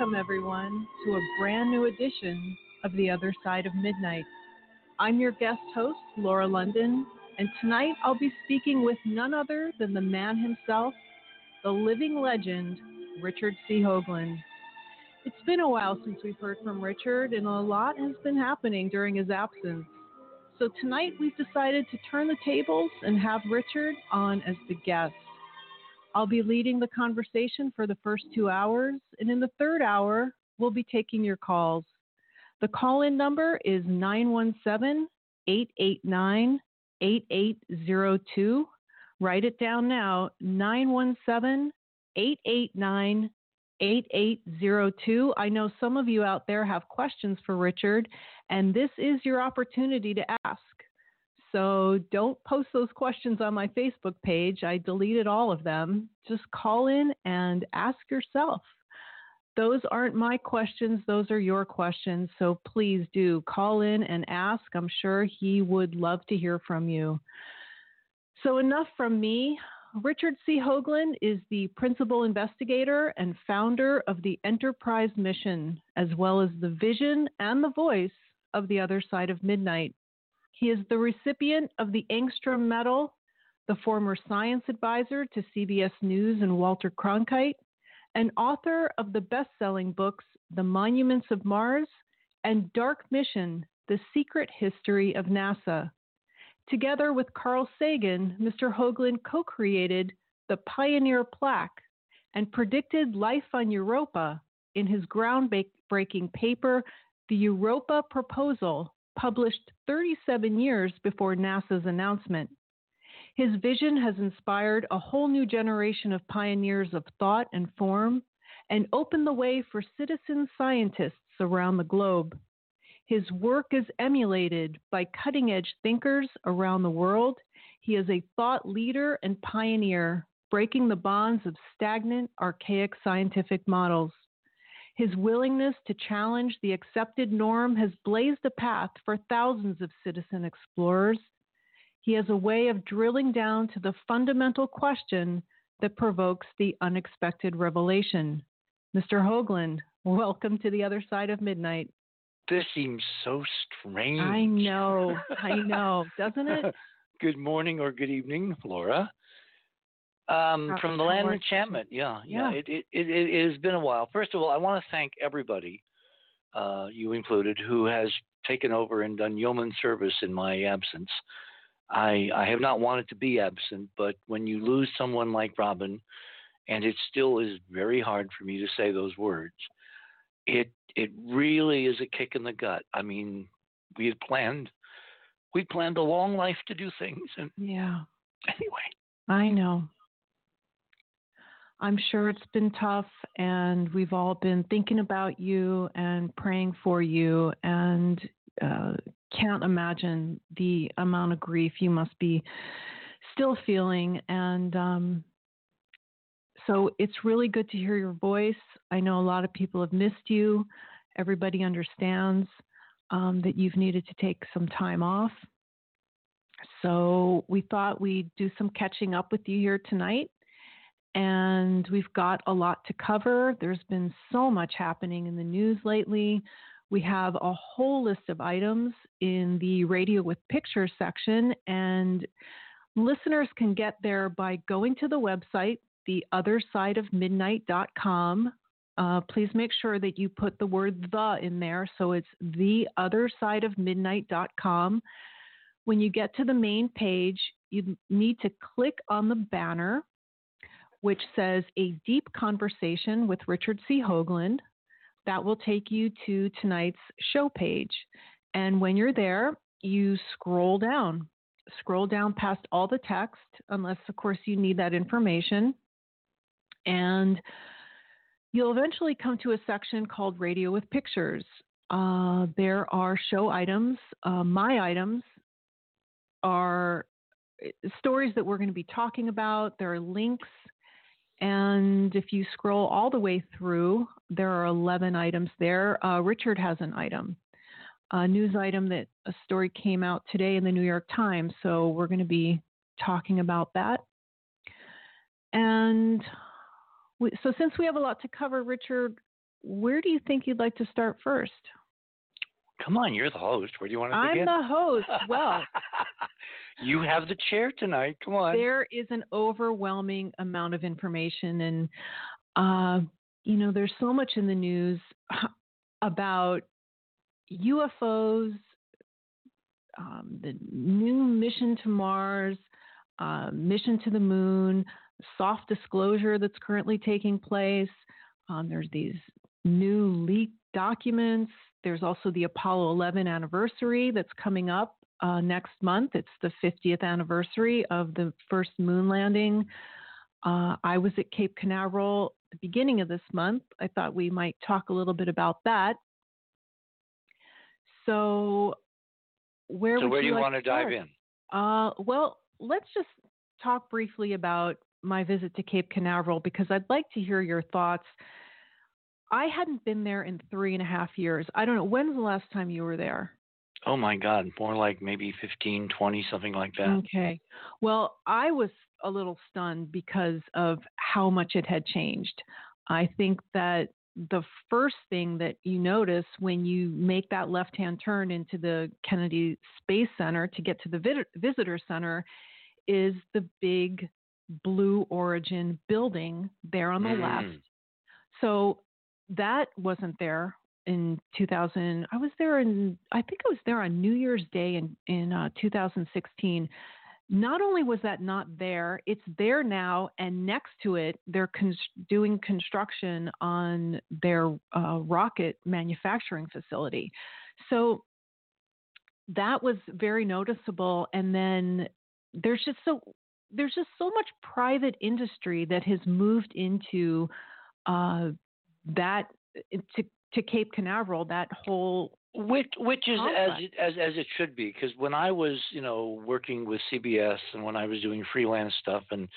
welcome everyone to a brand new edition of The Other Side of Midnight. I'm your guest host, Laura London, and tonight I'll be speaking with none other than the man himself, the living legend, Richard C. Hoagland. It's been a while since we've heard from Richard, and a lot has been happening during his absence. So tonight we've decided to turn the tables and have Richard on as the guest. I'll be leading the conversation for the first two hours, and in the third hour, we'll be taking your calls. The call in number is 917 889 8802. Write it down now 917 889 8802. I know some of you out there have questions for Richard, and this is your opportunity to ask. So don't post those questions on my Facebook page. I deleted all of them. Just call in and ask yourself. Those aren't my questions, those are your questions. So please do call in and ask. I'm sure he would love to hear from you. So, enough from me. Richard C. Hoagland is the principal investigator and founder of the Enterprise mission, as well as the vision and the voice of the other side of midnight. He is the recipient of the Angstrom Medal, the former science advisor to CBS News and Walter Cronkite, and author of the best selling books The Monuments of Mars and Dark Mission The Secret History of NASA. Together with Carl Sagan, Mr. Hoagland co created the Pioneer Plaque and predicted life on Europa in his groundbreaking paper, The Europa Proposal published 37 years before NASA's announcement. His vision has inspired a whole new generation of pioneers of thought and form and opened the way for citizen scientists around the globe. His work is emulated by cutting edge thinkers around the world. He is a thought leader and pioneer, breaking the bonds of stagnant, archaic scientific models. His willingness to challenge the accepted norm has blazed a path for thousands of citizen explorers. He has a way of drilling down to the fundamental question that provokes the unexpected revelation. Mr. Hoagland, welcome to the other side of midnight. This seems so strange. I know, I know, doesn't it? good morning or good evening, Laura. Um, from the land of enchantment, yeah, yeah. yeah. It, it, it, it, has been a while. First of all, I want to thank everybody, uh, you included, who has taken over and done yeoman service in my absence. I, I have not wanted to be absent, but when you lose someone like Robin, and it still is very hard for me to say those words, it it really is a kick in the gut. I mean, we had planned we planned a long life to do things, and yeah. Anyway, I know. I'm sure it's been tough, and we've all been thinking about you and praying for you, and uh, can't imagine the amount of grief you must be still feeling. And um, so it's really good to hear your voice. I know a lot of people have missed you. Everybody understands um, that you've needed to take some time off. So we thought we'd do some catching up with you here tonight and we've got a lot to cover. There's been so much happening in the news lately. We have a whole list of items in the radio with pictures section, and listeners can get there by going to the website, theothersideofmidnight.com. Uh, please make sure that you put the word the in there, so it's theothersideofmidnight.com. When you get to the main page, you need to click on the banner which says A Deep Conversation with Richard C. Hoagland. That will take you to tonight's show page. And when you're there, you scroll down. Scroll down past all the text, unless, of course, you need that information. And you'll eventually come to a section called Radio with Pictures. Uh, there are show items. Uh, my items are uh, stories that we're going to be talking about. There are links and if you scroll all the way through, there are 11 items there. Uh, Richard has an item, a news item that a story came out today in the New York Times. So we're going to be talking about that. And we, so, since we have a lot to cover, Richard, where do you think you'd like to start first? Come on, you're the host. Where do you want to I'm begin? I'm the host. Well, you have the chair tonight. Come on. There is an overwhelming amount of information, and uh, you know, there's so much in the news about UFOs, um, the new mission to Mars, uh, mission to the moon, soft disclosure that's currently taking place. Um, there's these new leaked documents. There's also the Apollo 11 anniversary that's coming up uh, next month. It's the 50th anniversary of the first moon landing. Uh, I was at Cape Canaveral the beginning of this month. I thought we might talk a little bit about that. So, where so would where you do you like want to start? dive in? Uh, well, let's just talk briefly about my visit to Cape Canaveral because I'd like to hear your thoughts. I hadn't been there in three and a half years. I don't know. When's the last time you were there? Oh my God, more like maybe 15, 20, something like that. Okay. Well, I was a little stunned because of how much it had changed. I think that the first thing that you notice when you make that left hand turn into the Kennedy Space Center to get to the visitor center is the big Blue Origin building there on the mm. left. So that wasn't there in 2000. I was there in, I think I was there on New Year's Day in, in uh, 2016. Not only was that not there, it's there now, and next to it, they're con- doing construction on their uh, rocket manufacturing facility. So that was very noticeable. And then there's just so there's just so much private industry that has moved into uh, that to to Cape Canaveral, that whole which which is as it, as as it should be because when I was you know working with CBS and when I was doing freelance stuff and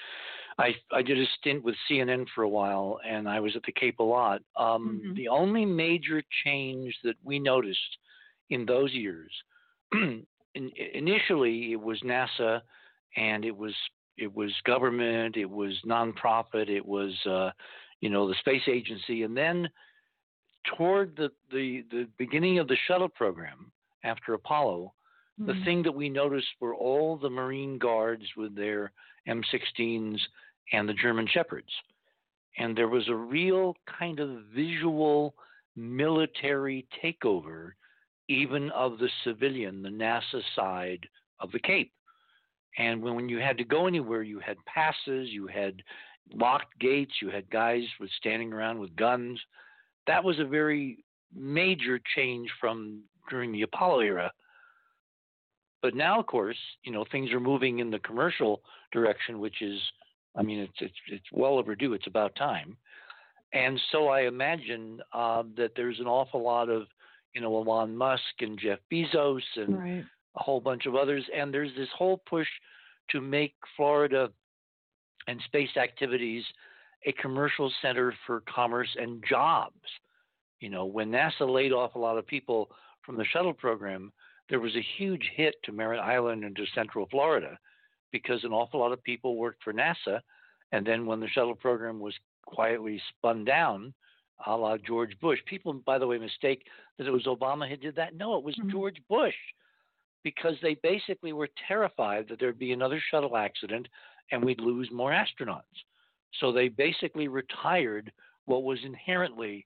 I I did a stint with CNN for a while and I was at the Cape a lot. Um, mm-hmm. The only major change that we noticed in those years, in, initially it was NASA and it was it was government, it was nonprofit, it was uh, you know the space agency, and then toward the, the, the beginning of the shuttle program after Apollo, mm-hmm. the thing that we noticed were all the Marine Guards with their M16s and the German Shepherds. And there was a real kind of visual military takeover, even of the civilian, the NASA side of the Cape. And when, when you had to go anywhere, you had passes, you had locked gates, you had guys with standing around with guns that was a very major change from during the Apollo era. But now, of course, you know things are moving in the commercial direction, which is, I mean, it's it's it's well overdue. It's about time. And so I imagine uh, that there's an awful lot of, you know, Elon Musk and Jeff Bezos and right. a whole bunch of others. And there's this whole push to make Florida and space activities a commercial center for commerce and jobs. You know, when NASA laid off a lot of people from the shuttle program, there was a huge hit to Merritt Island and to Central Florida because an awful lot of people worked for NASA. And then when the shuttle program was quietly spun down, a la George Bush, people, by the way, mistake that it was Obama who did that. No, it was mm-hmm. George Bush because they basically were terrified that there'd be another shuttle accident and we'd lose more astronauts. So they basically retired what was inherently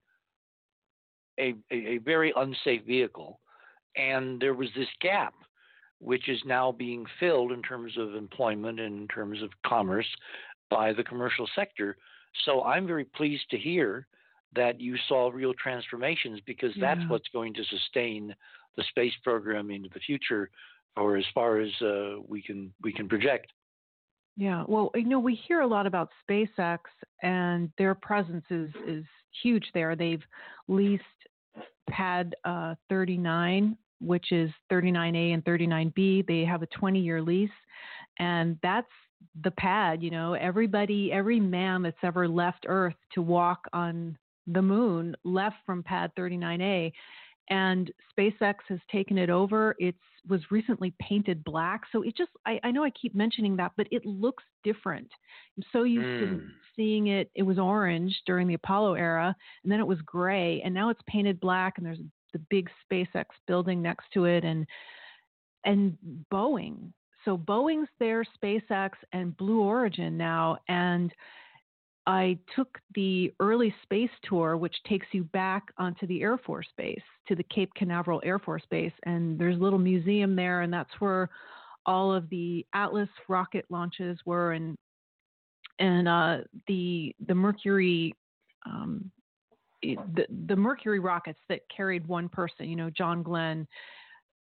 a, a, a very unsafe vehicle. And there was this gap, which is now being filled in terms of employment and in terms of commerce by the commercial sector. So I'm very pleased to hear that you saw real transformations because yeah. that's what's going to sustain the space program into the future or as far as uh, we can we can project. Yeah, well, you know, we hear a lot about SpaceX, and their presence is is huge there. They've leased Pad uh, 39, which is 39A and 39B. They have a 20 year lease, and that's the pad. You know, everybody, every man that's ever left Earth to walk on the moon left from Pad 39A. And SpaceX has taken it over. It was recently painted black, so it just I, I, know I keep mentioning that, but it looks different. I'm so used mm. to hmm. seeing it. It was orange during the Apollo era, and then it was gray, and now it's painted black, and there's the big SpaceX building next to it, and and Boeing. So Boeing's there, SpaceX, and Blue Origin now, and I took the early space tour, which takes you back onto the Air Force Base, to the Cape Canaveral Air Force Base. And there's a little museum there, and that's where all of the Atlas rocket launches were, and and uh, the the Mercury. Um, the, the Mercury rockets that carried one person, you know, John Glenn,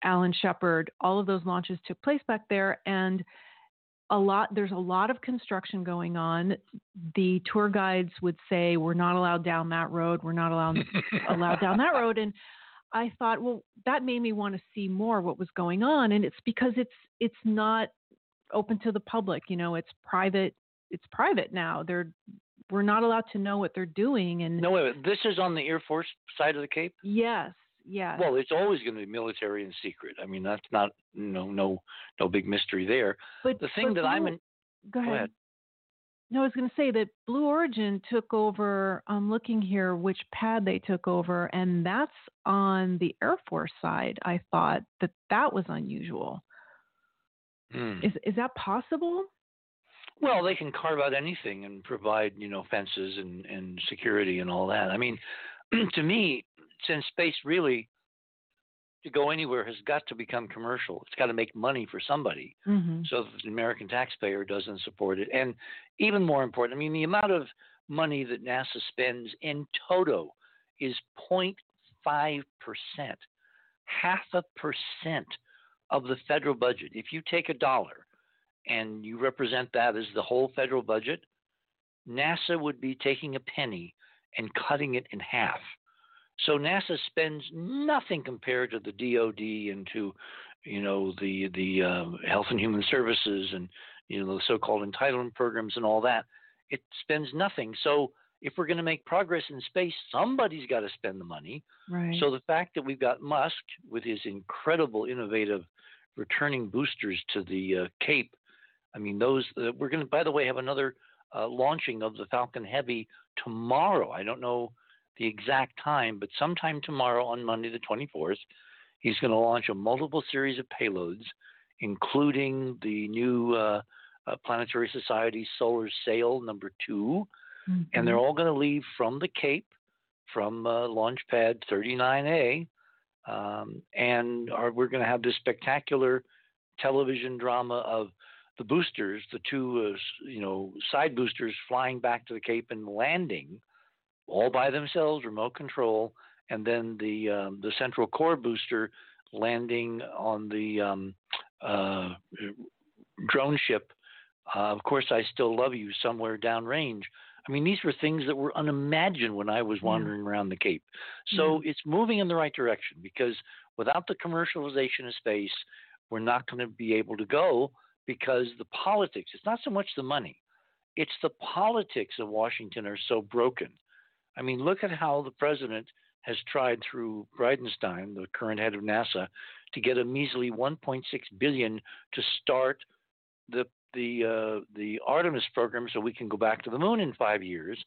Alan Shepard, all of those launches took place back there. And a lot there's a lot of construction going on. The tour guides would say we're not allowed down that road. We're not allowed allowed down that road. And i thought well that made me want to see more what was going on. And it's because it's it's not open to the public you know it's private it's private now. They're we're not allowed to know what they're doing and no wait, this is on the air force side of the cape? Yes yeah. Well, it's always going to be military and secret. I mean, that's not no no no big mystery there. But the thing but that Blue, I'm in. Go ahead. Go ahead. No, I was going to say that Blue Origin took over. I'm looking here which pad they took over, and that's on the Air Force side. I thought that that was unusual. Mm. Is is that possible? Well, they can carve out anything and provide, you know, fences and, and security and all that. I mean, to me, since space really to go anywhere has got to become commercial. It's got to make money for somebody, mm-hmm. so that the American taxpayer doesn't support it. And even more important, I mean, the amount of money that NASA spends in toto is 0.5 percent, half a percent of the federal budget. If you take a dollar and you represent that as the whole federal budget, NASA would be taking a penny and cutting it in half. So NASA spends nothing compared to the DoD and to, you know, the the um, Health and Human Services and you know the so-called entitlement programs and all that. It spends nothing. So if we're going to make progress in space, somebody's got to spend the money. Right. So the fact that we've got Musk with his incredible, innovative, returning boosters to the uh, Cape. I mean, those uh, we're going to. By the way, have another uh, launching of the Falcon Heavy tomorrow. I don't know the exact time, but sometime tomorrow on Monday, the 24th, he's going to launch a multiple series of payloads, including the new uh, uh, Planetary Society Solar Sail number 2 mm-hmm. and they're all going to leave from the Cape, from uh, Launch Pad 39A, um, and are, we're going to have this spectacular television drama of the boosters, the two, uh, you know, side boosters flying back to the Cape and landing all by themselves, remote control, and then the um, the central core booster landing on the um, uh, drone ship. Uh, of course, I still love you somewhere downrange. I mean, these were things that were unimagined when I was wandering around the Cape. So it's moving in the right direction because without the commercialization of space, we're not going to be able to go because the politics, it's not so much the money, it's the politics of Washington are so broken I mean, look at how the president has tried through Bridenstine, the current head of NASA, to get a measly 1.6 billion to start the the uh, the Artemis program, so we can go back to the moon in five years.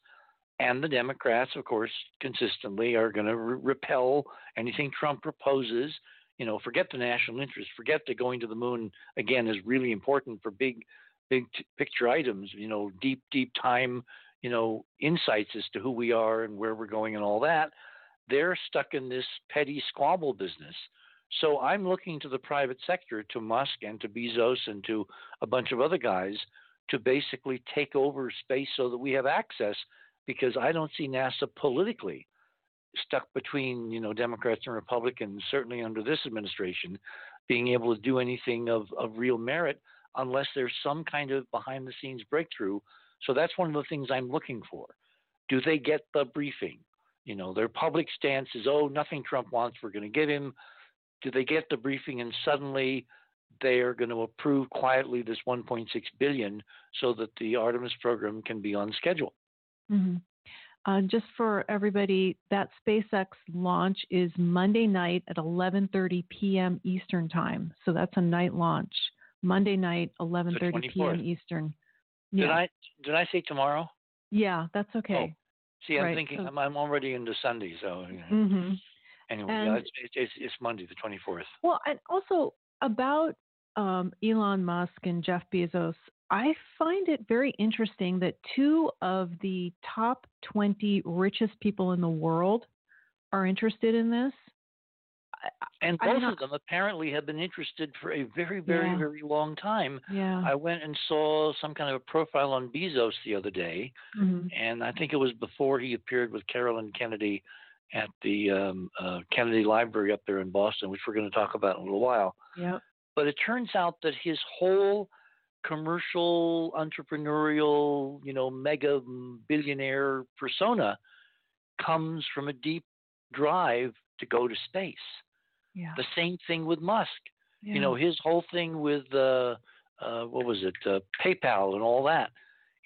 And the Democrats, of course, consistently are going to re- repel anything Trump proposes. You know, forget the national interest, forget that going to the moon again is really important for big, big t- picture items. You know, deep, deep time you know, insights as to who we are and where we're going and all that. They're stuck in this petty squabble business. So I'm looking to the private sector, to Musk and to Bezos and to a bunch of other guys to basically take over space so that we have access because I don't see NASA politically stuck between, you know, Democrats and Republicans, certainly under this administration, being able to do anything of, of real merit unless there's some kind of behind the scenes breakthrough so that's one of the things I'm looking for. Do they get the briefing? You know, their public stance is, oh, nothing Trump wants, we're going to give him. Do they get the briefing and suddenly they are going to approve quietly this 1.6 billion so that the Artemis program can be on schedule? Mm-hmm. Uh, just for everybody, that SpaceX launch is Monday night at 11:30 p.m. Eastern time. So that's a night launch. Monday night, 11:30 p.m. Eastern. Yeah. Did I did I say tomorrow? Yeah, that's okay. Oh. See, I'm right. thinking so, I'm, I'm already into Sunday, so. Mm-hmm. Anyway, and, yeah, it's, it's, it's Monday, the 24th. Well, and also about um, Elon Musk and Jeff Bezos, I find it very interesting that two of the top 20 richest people in the world are interested in this. And both of them apparently have been interested for a very, very, yeah. very long time. Yeah. I went and saw some kind of a profile on Bezos the other day, mm-hmm. and I think it was before he appeared with Caroline Kennedy at the um, uh, Kennedy Library up there in Boston, which we're going to talk about in a little while. Yeah. But it turns out that his whole commercial, entrepreneurial, you know, mega billionaire persona comes from a deep drive to go to space. Yeah. The same thing with Musk. Yeah. You know, his whole thing with uh, uh, what was it, uh, PayPal and all that.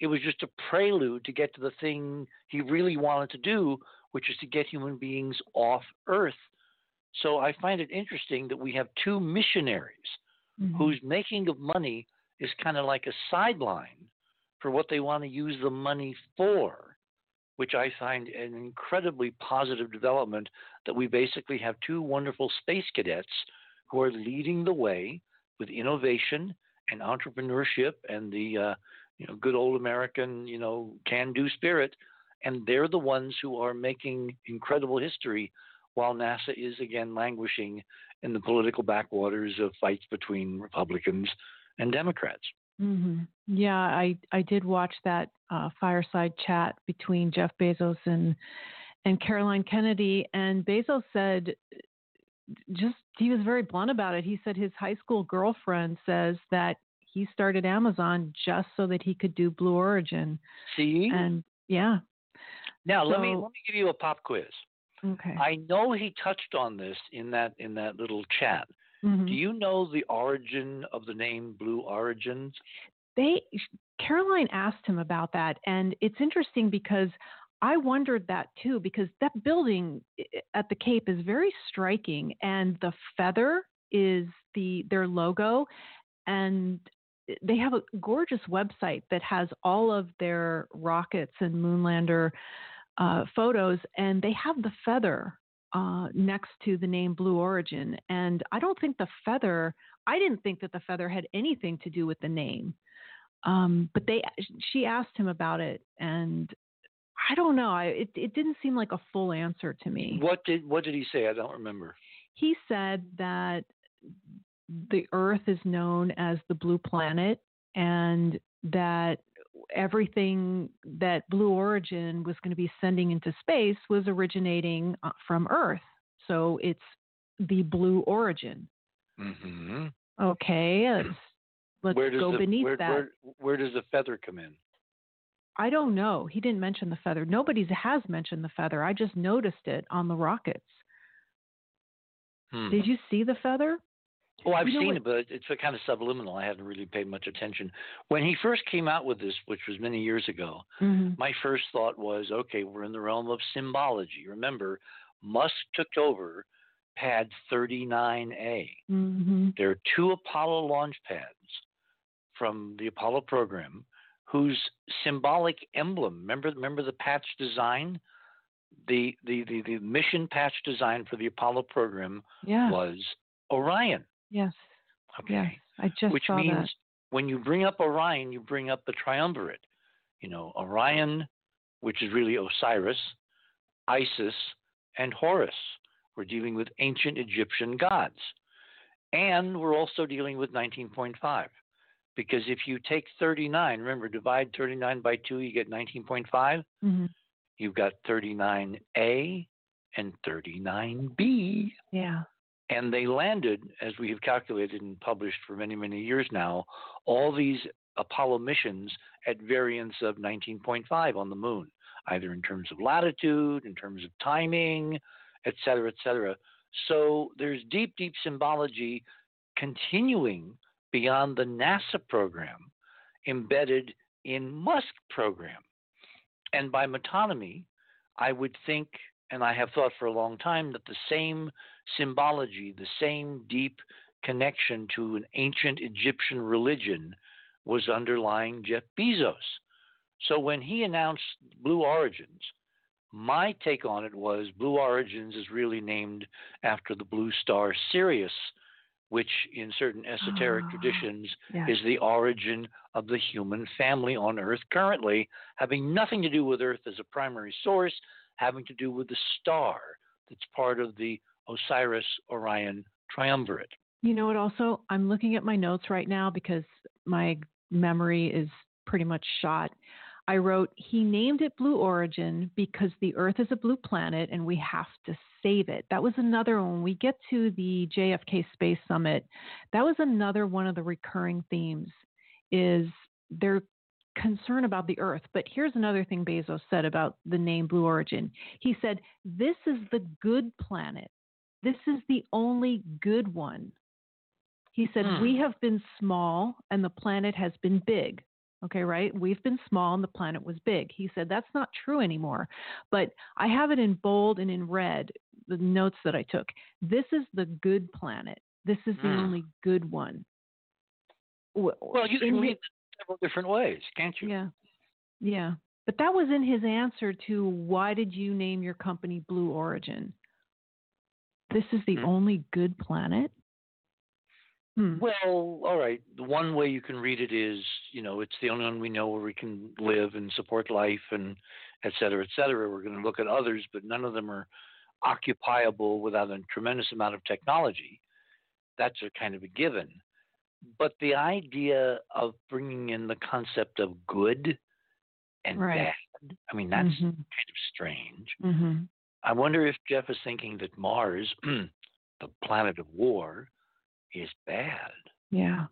It was just a prelude to get to the thing he really wanted to do, which is to get human beings off Earth. So I find it interesting that we have two missionaries mm-hmm. whose making of money is kind of like a sideline for what they want to use the money for, which I find an incredibly positive development that we basically have two wonderful space cadets who are leading the way with innovation and entrepreneurship and the uh, you know good old American you know can do spirit and they're the ones who are making incredible history while NASA is again languishing in the political backwaters of fights between Republicans and Democrats. Mm-hmm. Yeah, I I did watch that uh, fireside chat between Jeff Bezos and and Caroline Kennedy, and Bezos said just he was very blunt about it. He said his high school girlfriend says that he started Amazon just so that he could do Blue Origin. See, and yeah, now so, let me let me give you a pop quiz. Okay. I know he touched on this in that in that little chat. Mm-hmm. Do you know the origin of the name Blue Origins? They Caroline asked him about that, and it's interesting because I wondered that too because that building at the Cape is very striking, and the feather is the their logo, and they have a gorgeous website that has all of their rockets and moonlander uh, photos, and they have the feather uh, next to the name Blue Origin. And I don't think the feather, I didn't think that the feather had anything to do with the name. Um, but they, she asked him about it, and I don't know. I, it, it didn't seem like a full answer to me. What did What did he say? I don't remember. He said that the Earth is known as the blue planet, and that everything that Blue Origin was going to be sending into space was originating uh, from Earth. So it's the Blue Origin. Mm-hmm. Okay, let's, let's go the, beneath where, that. Where, where does the feather come in? I don't know. He didn't mention the feather. Nobody has mentioned the feather. I just noticed it on the rockets. Hmm. Did you see the feather? Oh, I've you know seen what? it, but it's a kind of subliminal. I haven't really paid much attention. When he first came out with this, which was many years ago, mm-hmm. my first thought was, okay, we're in the realm of symbology. Remember, Musk took over pad 39A. Mm-hmm. There are two Apollo launch pads from the Apollo program whose symbolic emblem, remember, remember the patch design? The, the, the, the mission patch design for the Apollo program yeah. was Orion. Yes. Okay. Yes. I just Which means that. when you bring up Orion, you bring up the triumvirate. You know, Orion, which is really Osiris, Isis, and Horus. We're dealing with ancient Egyptian gods. And we're also dealing with 19.5. Because if you take 39, remember, divide 39 by 2, you get 19.5. Mm-hmm. You've got 39A and 39B. Yeah. And they landed, as we have calculated and published for many, many years now, all these Apollo missions at variance of 19.5 on the moon, either in terms of latitude, in terms of timing, et cetera, et cetera. So there's deep, deep symbology continuing beyond the NASA program embedded in Musk program. And by metonymy, I would think, and I have thought for a long time, that the same symbology, the same deep connection to an ancient Egyptian religion was underlying Jeff Bezos. So when he announced Blue Origins, my take on it was Blue Origins is really named after the blue star Sirius, which in certain esoteric oh, traditions yes. is the origin of the human family on Earth currently, having nothing to do with Earth as a primary source, having to do with the star that's part of the Osiris Orion triumvirate. You know what, also, I'm looking at my notes right now because my memory is pretty much shot. I wrote, he named it Blue Origin because the Earth is a blue planet and we have to save it. That was another one. We get to the JFK Space Summit, that was another one of the recurring themes is their concern about the Earth. But here's another thing Bezos said about the name Blue Origin. He said, This is the good planet. This is the only good one. He said, hmm. We have been small and the planet has been big. Okay, right? We've been small and the planet was big. He said that's not true anymore. But I have it in bold and in red, the notes that I took. This is the good planet. This is the mm. only good one. Well, you can read it several different ways, can't you? Yeah. Yeah. But that was in his answer to why did you name your company Blue Origin? This is the mm. only good planet? Hmm. Well, all right. The one way you can read it is, you know, it's the only one we know where we can live and support life and et cetera, et cetera. We're going to look at others, but none of them are occupiable without a tremendous amount of technology. That's a kind of a given. But the idea of bringing in the concept of good and right. bad, I mean, that's mm-hmm. kind of strange. Mm-hmm. I wonder if Jeff is thinking that Mars, the planet of war, is bad. Yeah.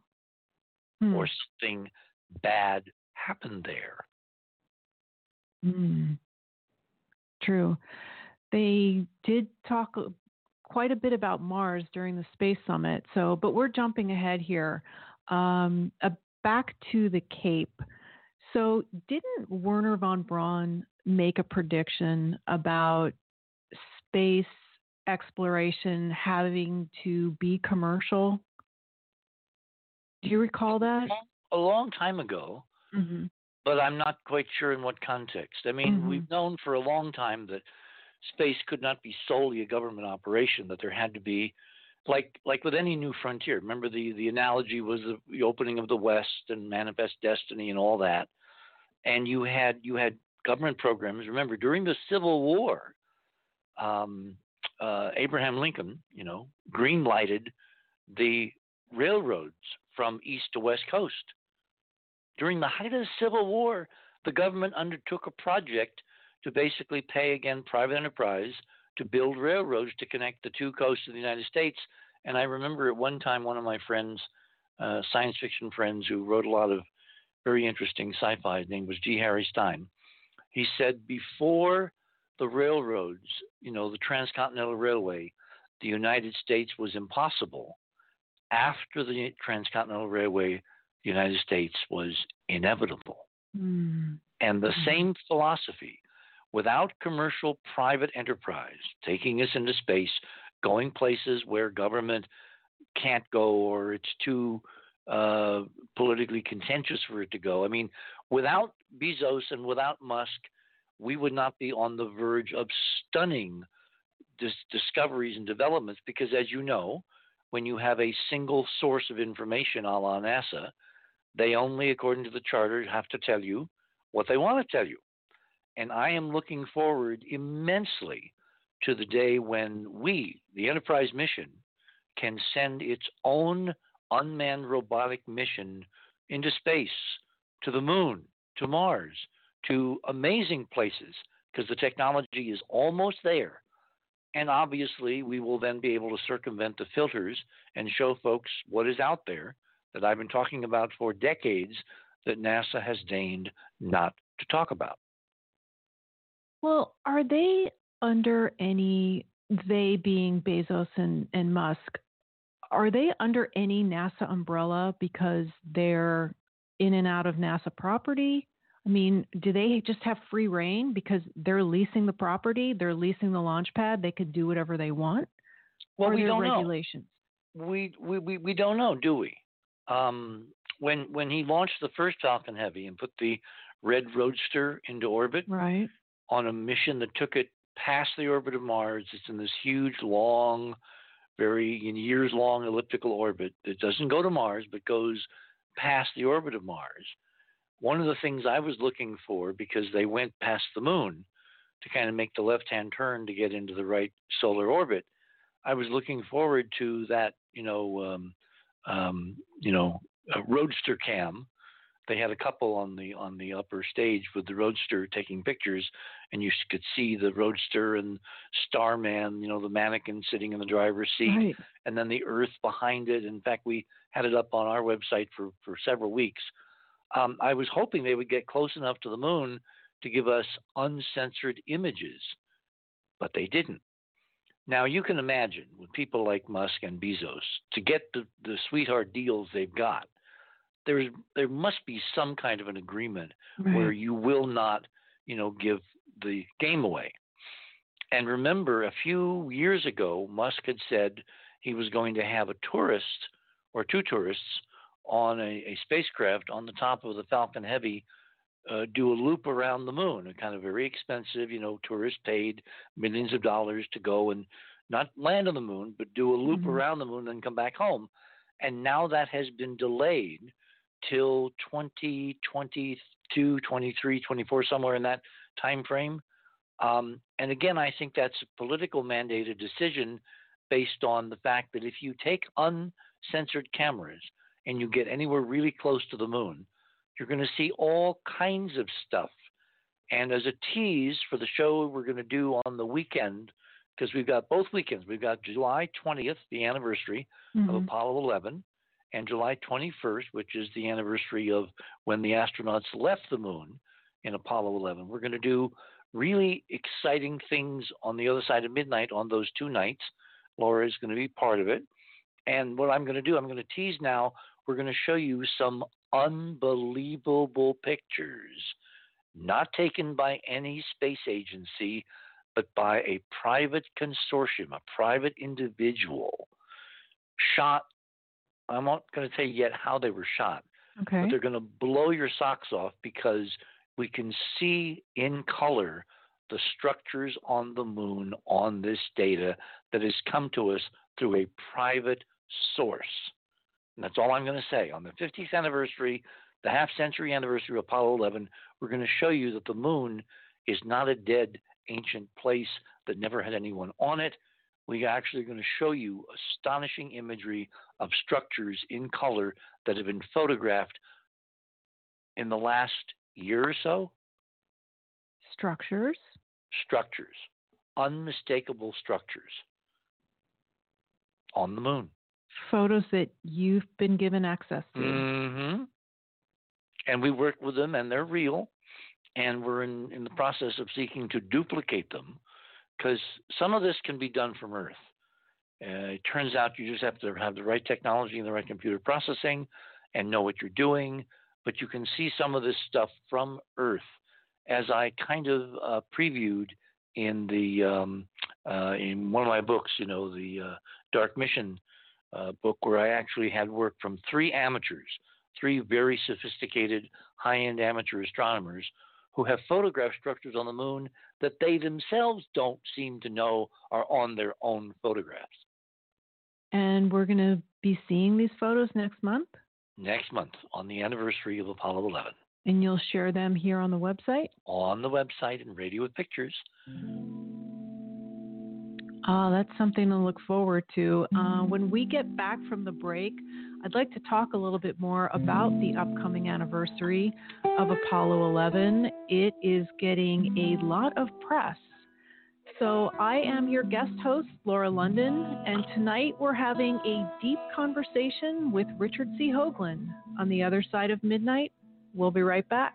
Hmm. Or something bad happened there. Hmm. True. They did talk quite a bit about Mars during the Space Summit. So, but we're jumping ahead here. Um, uh, back to the Cape. So, didn't Wernher von Braun make a prediction about space exploration having to be commercial? Do you recall that? A long time ago, mm-hmm. but I'm not quite sure in what context. I mean, mm-hmm. we've known for a long time that space could not be solely a government operation; that there had to be, like like with any new frontier. Remember the the analogy was the, the opening of the West and Manifest Destiny and all that, and you had you had government programs. Remember during the Civil War, um, uh, Abraham Lincoln, you know, green lighted the railroads from east to west coast. During the height of the Civil War, the government undertook a project to basically pay again private enterprise to build railroads to connect the two coasts of the United States. And I remember at one time one of my friends, uh, science fiction friends who wrote a lot of very interesting sci-fi, his name was G. Harry Stine. He said before the railroads, you know, the Transcontinental Railway, the United States was impossible. After the Transcontinental Railway, the United States was inevitable. Mm. And the mm. same philosophy, without commercial private enterprise taking us into space, going places where government can't go or it's too uh, politically contentious for it to go. I mean, without Bezos and without Musk, we would not be on the verge of stunning dis- discoveries and developments because, as you know, when you have a single source of information a la NASA, they only, according to the charter, have to tell you what they want to tell you. And I am looking forward immensely to the day when we, the Enterprise mission, can send its own unmanned robotic mission into space, to the moon, to Mars, to amazing places because the technology is almost there. And obviously, we will then be able to circumvent the filters and show folks what is out there that I've been talking about for decades that NASA has deigned not to talk about. Well, are they under any, they being Bezos and, and Musk, are they under any NASA umbrella because they're in and out of NASA property? I mean, do they just have free reign because they're leasing the property, they're leasing the launch pad, they could do whatever they want? Well, we don't regulations? know. We, we we we don't know, do we? Um, when when he launched the first Falcon Heavy and put the Red Roadster into orbit, right, on a mission that took it past the orbit of Mars, it's in this huge, long, very years long elliptical orbit that doesn't go to Mars but goes past the orbit of Mars one of the things I was looking for because they went past the moon to kind of make the left hand turn to get into the right solar orbit, I was looking forward to that, you know, um, um, you know, roadster cam. They had a couple on the on the upper stage with the roadster taking pictures, and you could see the roadster and Starman, you know, the mannequin sitting in the driver's seat, right. and then the Earth behind it. In fact, we had it up on our website for for several weeks um, I was hoping they would get close enough to the moon to give us uncensored images, but they didn't. Now you can imagine with people like Musk and Bezos to get the, the sweetheart deals they've got, there's there must be some kind of an agreement right. where you will not, you know, give the game away. And remember, a few years ago, Musk had said he was going to have a tourist or two tourists on a, a spacecraft on the top of the Falcon Heavy uh, do a loop around the moon, a kind of very expensive, you know, tourists paid millions of dollars to go and not land on the moon, but do a loop mm-hmm. around the moon and come back home. And now that has been delayed till 2022, 23, 24, somewhere in that time frame. Um, and again, I think that's a political mandated decision based on the fact that if you take uncensored cameras and you get anywhere really close to the moon, you're going to see all kinds of stuff. And as a tease for the show we're going to do on the weekend, because we've got both weekends, we've got July 20th, the anniversary mm-hmm. of Apollo 11, and July 21st, which is the anniversary of when the astronauts left the moon in Apollo 11. We're going to do really exciting things on the other side of midnight on those two nights. Laura is going to be part of it. And what I'm going to do, I'm going to tease now we're going to show you some unbelievable pictures, not taken by any space agency, but by a private consortium, a private individual, shot. I'm not going to tell you yet how they were shot, okay. but they're going to blow your socks off because we can see in color the structures on the moon on this data that has come to us through a private source. And that's all I'm going to say. On the 50th anniversary, the half century anniversary of Apollo 11, we're going to show you that the moon is not a dead ancient place that never had anyone on it. We are actually going to show you astonishing imagery of structures in color that have been photographed in the last year or so. Structures? Structures. Unmistakable structures on the moon photos that you've been given access to. Mm-hmm. And we work with them, and they're real. And we're in, in the process of seeking to duplicate them because some of this can be done from Earth. Uh, it turns out you just have to have the right technology and the right computer processing and know what you're doing. But you can see some of this stuff from Earth, as I kind of uh, previewed in the um, uh, in one of my books. You know, the uh, Dark Mission uh, book where I actually had work from three amateurs, three very sophisticated high end amateur astronomers who have photographed structures on the moon that they themselves don't seem to know are on their own photographs. And we're going to be seeing these photos next month? Next month on the anniversary of Apollo 11. And you'll share them here on the website? On the website and Radio with Pictures. Oh, that's something to look forward to. Uh, when we get back from the break, I'd like to talk a little bit more about the upcoming anniversary of Apollo 11. It is getting a lot of press. So, I am your guest host, Laura London, and tonight we're having a deep conversation with Richard C. Hoagland. On the other side of midnight, we'll be right back.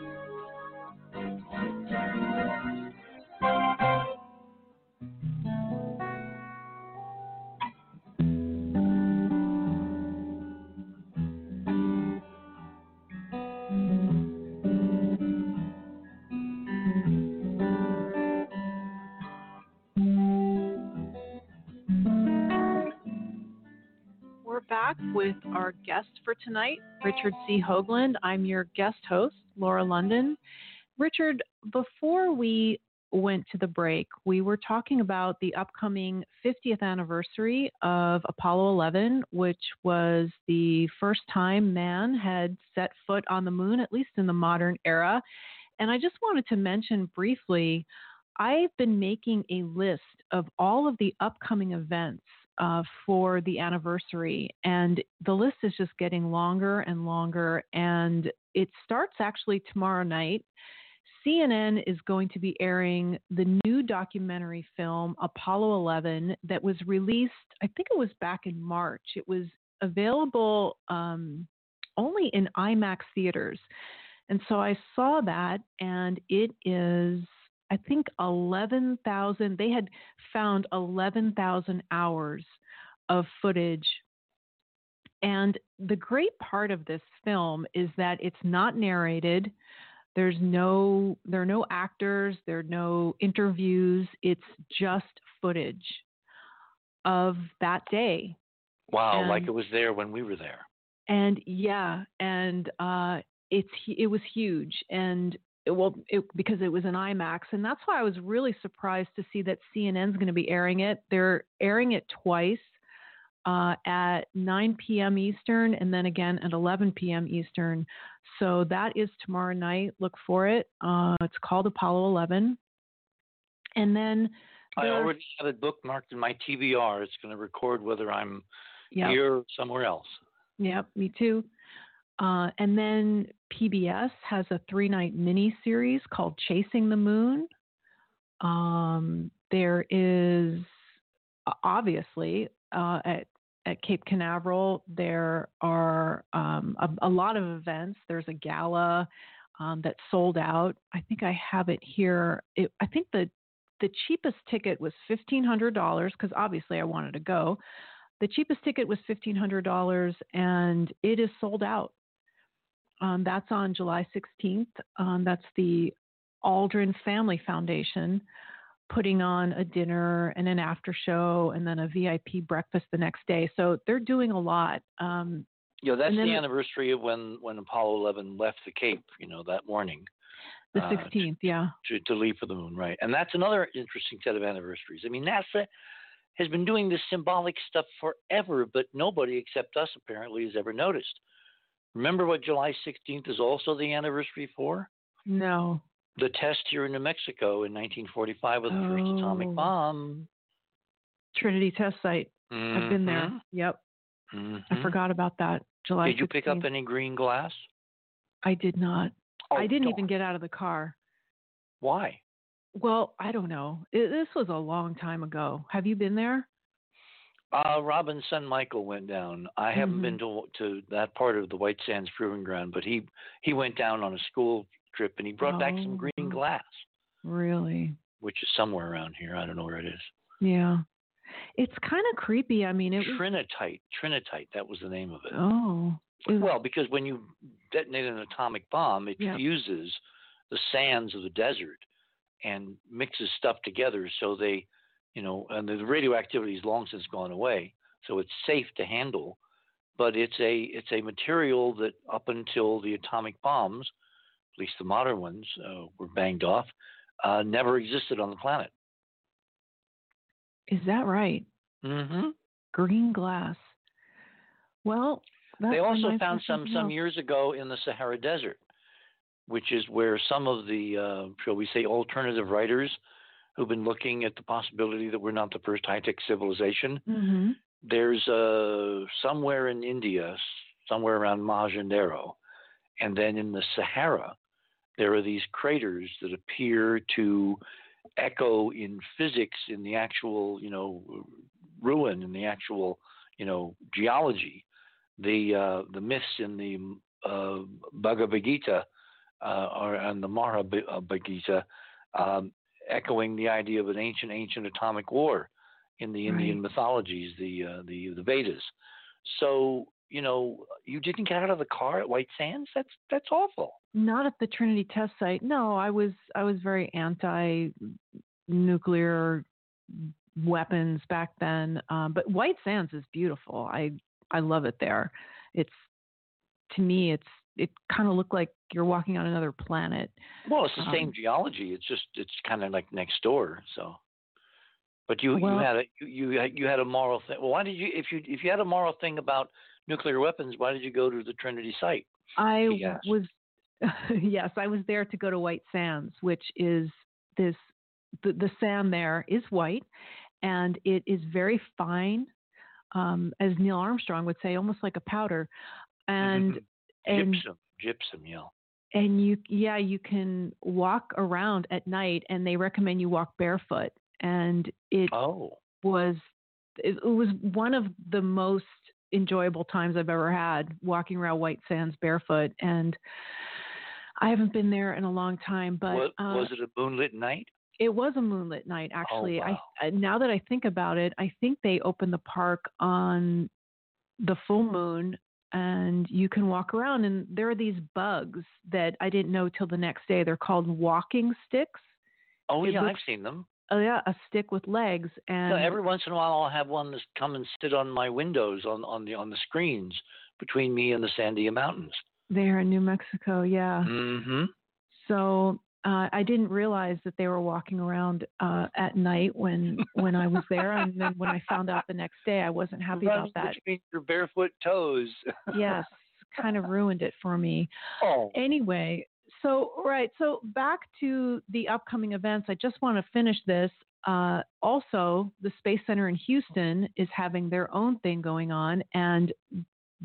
with our guest for tonight, Richard C. Hoagland. I'm your guest host, Laura London. Richard, before we went to the break, we were talking about the upcoming 50th anniversary of Apollo 11, which was the first time man had set foot on the moon, at least in the modern era. And I just wanted to mention briefly I've been making a list of all of the upcoming events uh, for the anniversary. And the list is just getting longer and longer. And it starts actually tomorrow night. CNN is going to be airing the new documentary film Apollo 11 that was released, I think it was back in March. It was available um, only in IMAX theaters. And so I saw that, and it is I think 11,000, they had found 11,000 hours of footage. And the great part of this film is that it's not narrated. There's no, there are no actors, there are no interviews. It's just footage of that day. Wow, and, like it was there when we were there. And yeah, and uh, it's it was huge, and well, it, because it was an IMAX, and that's why I was really surprised to see that CNN's going to be airing it. They're airing it twice uh, at 9 p.m. Eastern, and then again at 11 p.m. Eastern. So that is tomorrow night. Look for it. Uh, it's called Apollo 11, and then I already have it bookmarked in my DVR. It's going to record whether I'm yep. here or somewhere else. Yep, me too. Uh, and then PBS has a three night mini series called Chasing the Moon. Um, there is obviously uh, at at Cape Canaveral there are um, a, a, lot of events. There's a gala um, that sold out. I think I have it here. It, I think the the cheapest ticket was fifteen hundred dollars because obviously I wanted to go. The cheapest ticket was fifteen hundred dollars, and it is sold out. Um, that's on July 16th. Um, that's the Aldrin Family Foundation putting on a dinner and an after show and then a VIP breakfast the next day. So they're doing a lot. Um, you know, that's the anniversary of when, when Apollo 11 left the Cape, you know, that morning. The 16th, uh, to, yeah. To, to leave for the moon, right. And that's another interesting set of anniversaries. I mean, NASA has been doing this symbolic stuff forever, but nobody except us apparently has ever noticed. Remember what July 16th is also the anniversary for? No. The test here in New Mexico in 1945 with the oh. first atomic oh. bomb. Trinity Test Site. Mm-hmm. I've been there. Mm-hmm. Yep. Mm-hmm. I forgot about that. July. Did you 16th. pick up any green glass? I did not. Oh, I didn't even get out of the car. Why? Well, I don't know. It, this was a long time ago. Have you been there? Uh, Robin's son Michael went down. I haven't mm-hmm. been to to that part of the White Sands Proving Ground, but he he went down on a school trip and he brought oh. back some green oh. glass. Really? Which is somewhere around here. I don't know where it is. Yeah. It's kind of creepy. I mean, it Trinitite. Trinitite. That was the name of it. Oh. Well, because when you detonate an atomic bomb, it yeah. fuses the sands of the desert and mixes stuff together so they, you know, and the radioactivity has long since gone away, so it's safe to handle. But it's a it's a material that up until the atomic bombs, at least the modern ones, uh, were banged off, uh, never existed on the planet. Is that right? Mm-hmm. Green glass. Well, they also found some some years ago in the Sahara Desert, which is where some of the, uh, shall we say, alternative writers who've been looking at the possibility that we're not the first high tech civilization. Mm-hmm. There's uh, somewhere in India, somewhere around Mohenjo-daro, and then in the Sahara, there are these craters that appear to echo in physics in the actual, you know, ruin in the actual, you know, geology, the uh, the myths in the uh, Bhagavad Gita uh, or and the Mahabharata, um, echoing the idea of an ancient, ancient atomic war in the Indian right. mythologies, the uh, the the Vedas. So you know, you didn't get out of the car at White Sands. That's that's awful. Not at the Trinity test site. No, I was I was very anti nuclear weapons back then. Um, but White Sands is beautiful. I I love it there. It's to me, it's it kind of looked like you're walking on another planet. Well, it's the um, same geology. It's just it's kind of like next door. So, but you well, you had a you you had, you had a moral thing. Well, why did you if you if you had a moral thing about nuclear weapons, why did you go to the Trinity site? I was yes, I was there to go to White Sands, which is this the, the sand there is white and it is very fine um, as Neil Armstrong would say, almost like a powder. And and gypsum, gypsum, yeah. And you, yeah, you can walk around at night, and they recommend you walk barefoot. And it oh. was, it, it was one of the most enjoyable times I've ever had walking around White Sands barefoot. And I haven't been there in a long time, but was, uh, was it a moonlit night? It was a moonlit night, actually. Oh, wow. I now that I think about it, I think they opened the park on the full moon and you can walk around and there are these bugs that I didn't know till the next day. They're called walking sticks. Oh it yeah, looks, I've seen them. Oh yeah, a stick with legs and so every once in a while I'll have one that come and sit on my windows on on the on the screens between me and the Sandia Mountains. There in New Mexico, yeah. Mm-hmm. So uh, I didn't realize that they were walking around uh, at night when when I was there, and then when I found out the next day, I wasn't happy Run about that. Between your barefoot toes. yes, kind of ruined it for me. Oh. Anyway, so right, so back to the upcoming events. I just want to finish this. Uh, also, the Space Center in Houston is having their own thing going on, and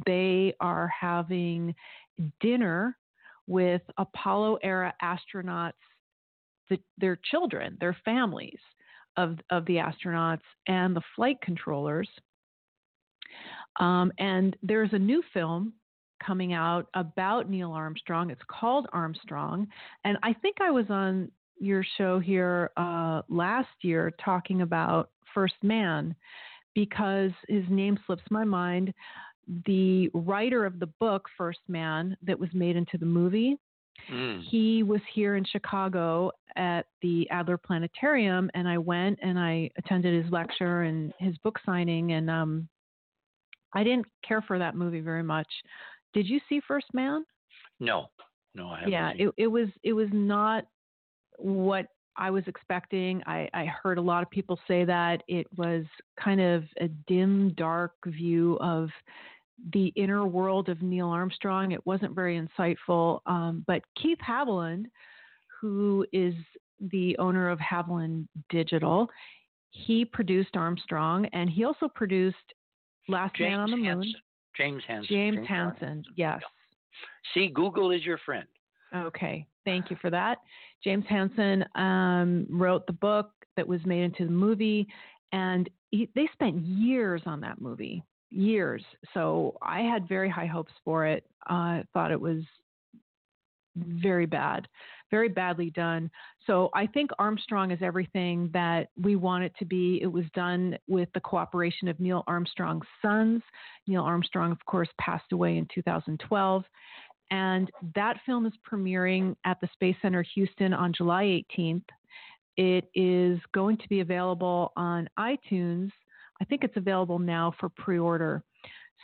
they are having dinner with Apollo era astronauts, the, their children, their families of, of the astronauts, and the flight controllers. Um, and there's a new film coming out about Neil Armstrong. It's called Armstrong. And I think I was on your show here uh, last year talking about First Man because his name slips my mind the writer of the book First Man that was made into the movie. Mm. He was here in Chicago at the Adler Planetarium, and I went and I attended his lecture and his book signing. And um, I didn't care for that movie very much. Did you see First Man? No, no, I haven't. Yeah, it, it was it was not what I was expecting. I, I heard a lot of people say that it was kind of a dim, dark view of the inner world of Neil Armstrong. It wasn't very insightful. Um, but Keith Haviland, who is the owner of Haviland Digital, he produced Armstrong and he also produced Last James Man on the Hansen. Moon. James Hansen. James, James Hansen, yes. See, Google is your friend. Okay, thank you for that. James Hansen um, wrote the book that was made into the movie, and he, they spent years on that movie years. So I had very high hopes for it. I uh, thought it was very bad, very badly done. So I think Armstrong is everything that we want it to be. It was done with the cooperation of Neil Armstrong's sons. Neil Armstrong, of course, passed away in 2012. And that film is premiering at the Space Center Houston on July 18th. It is going to be available on iTunes. I think it's available now for pre order.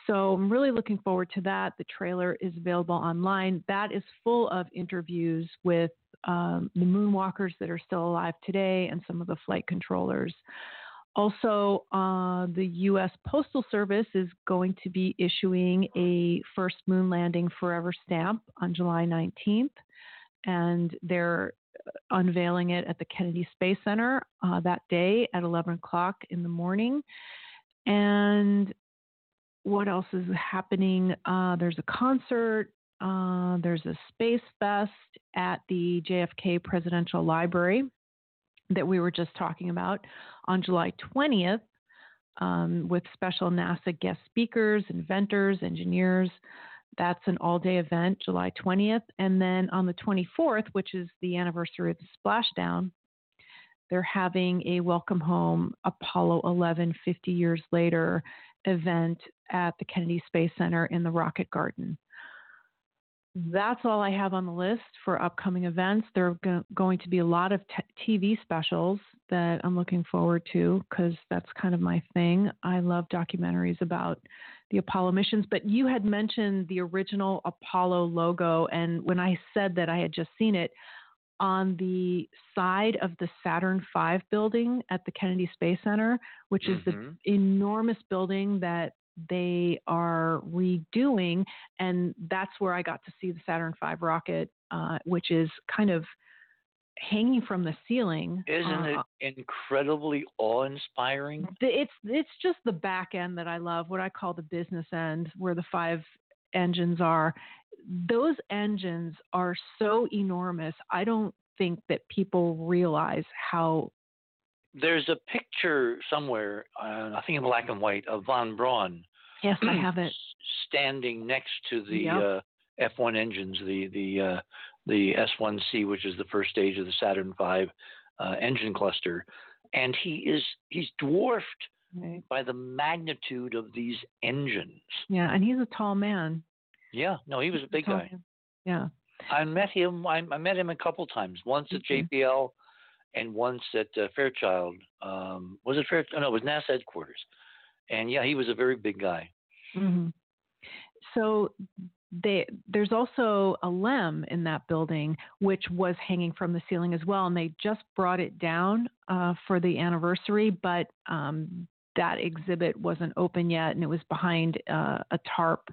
So I'm really looking forward to that. The trailer is available online. That is full of interviews with um, the moonwalkers that are still alive today and some of the flight controllers. Also, uh, the U.S. Postal Service is going to be issuing a first moon landing forever stamp on July 19th, and they're unveiling it at the Kennedy Space Center uh, that day at 11 o'clock in the morning. And what else is happening? Uh, there's a concert. Uh, there's a space fest at the JFK Presidential Library that we were just talking about on July 20th um, with special NASA guest speakers, inventors, engineers. That's an all day event, July 20th. And then on the 24th, which is the anniversary of the splashdown, they're having a welcome home Apollo 11 50 years later event at the Kennedy Space Center in the Rocket Garden. That's all I have on the list for upcoming events. There are go- going to be a lot of t- TV specials that I'm looking forward to because that's kind of my thing. I love documentaries about the Apollo missions, but you had mentioned the original Apollo logo. And when I said that I had just seen it, on the side of the Saturn V building at the Kennedy Space Center, which is mm-hmm. the enormous building that they are redoing. And that's where I got to see the Saturn V rocket, uh, which is kind of hanging from the ceiling. Isn't uh, it incredibly awe-inspiring? It's it's just the back end that I love, what I call the business end, where the five engines are those engines are so enormous. I don't think that people realize how. There's a picture somewhere, uh, I think in black and white, of von Braun. Yes, I have it. Standing next to the yep. uh, F1 engines, the the uh, the S1C, which is the first stage of the Saturn V uh, engine cluster, and he is he's dwarfed right. by the magnitude of these engines. Yeah, and he's a tall man. Yeah, no, he was a big guy. Yeah. I met him. I, I, met him a couple times. Once at JPL, and once at uh, Fairchild. Um, was it Fairchild? Oh, no, it was NASA headquarters. And yeah, he was a very big guy. Mm-hmm. So they, there's also a LEM in that building, which was hanging from the ceiling as well, and they just brought it down uh, for the anniversary, but um, that exhibit wasn't open yet, and it was behind uh, a tarp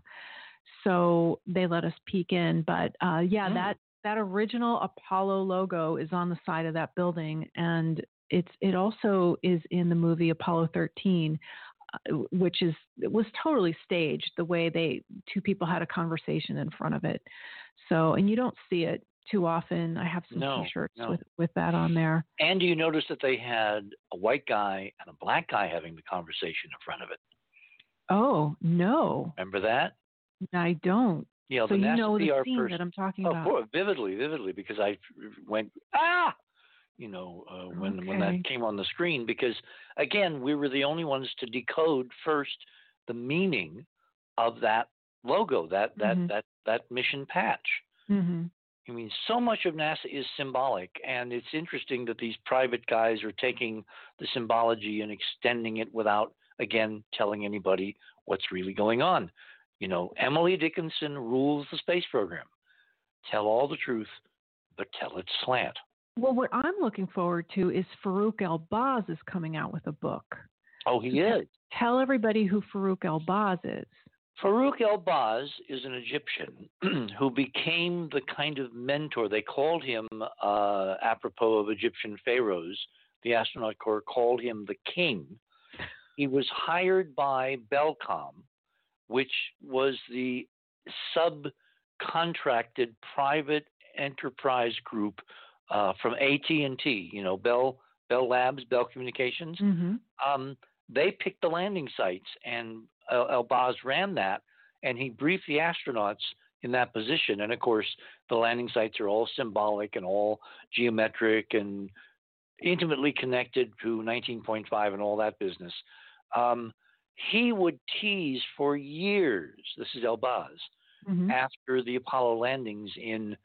so they let us peek in. But uh, yeah, mm. that that original Apollo logo is on the side of that building, and it's it also is in the movie Apollo 13, uh, which is it was totally staged. The way they two people had a conversation in front of it. So and you don't see it too often. I have some no, T-shirts no. with with that on there. And do you notice that they had a white guy and a black guy having the conversation in front of it? Oh no! Remember that? I don't. Yeah, so you know the scene person, that I'm talking oh, about. Oh, vividly, vividly, because I went ah, you know, uh, when okay. when that came on the screen. Because again, we were the only ones to decode first the meaning of that logo, that that mm-hmm. that that mission patch. Mm-hmm. I mean, so much of NASA is symbolic, and it's interesting that these private guys are taking the symbology and extending it without, again, telling anybody what's really going on. You know, Emily Dickinson rules the space program. Tell all the truth, but tell it slant. Well, what I'm looking forward to is Farouk El-Baz is coming out with a book. Oh, he is. Tell everybody who Farouk El-Baz is. Farouk El-Baz is an Egyptian who became the kind of mentor. They called him, uh, apropos of Egyptian pharaohs, the astronaut corps called him the king. He was hired by Bellcomm which was the subcontracted private enterprise group uh, from AT&T, you know, Bell Bell Labs, Bell Communications. Mm-hmm. Um, they picked the landing sites, and El-Baz ran that, and he briefed the astronauts in that position. And of course, the landing sites are all symbolic and all geometric and intimately connected to 19.5 and all that business. Um, he would tease for years, this is El-Baz, mm-hmm. after the Apollo landings in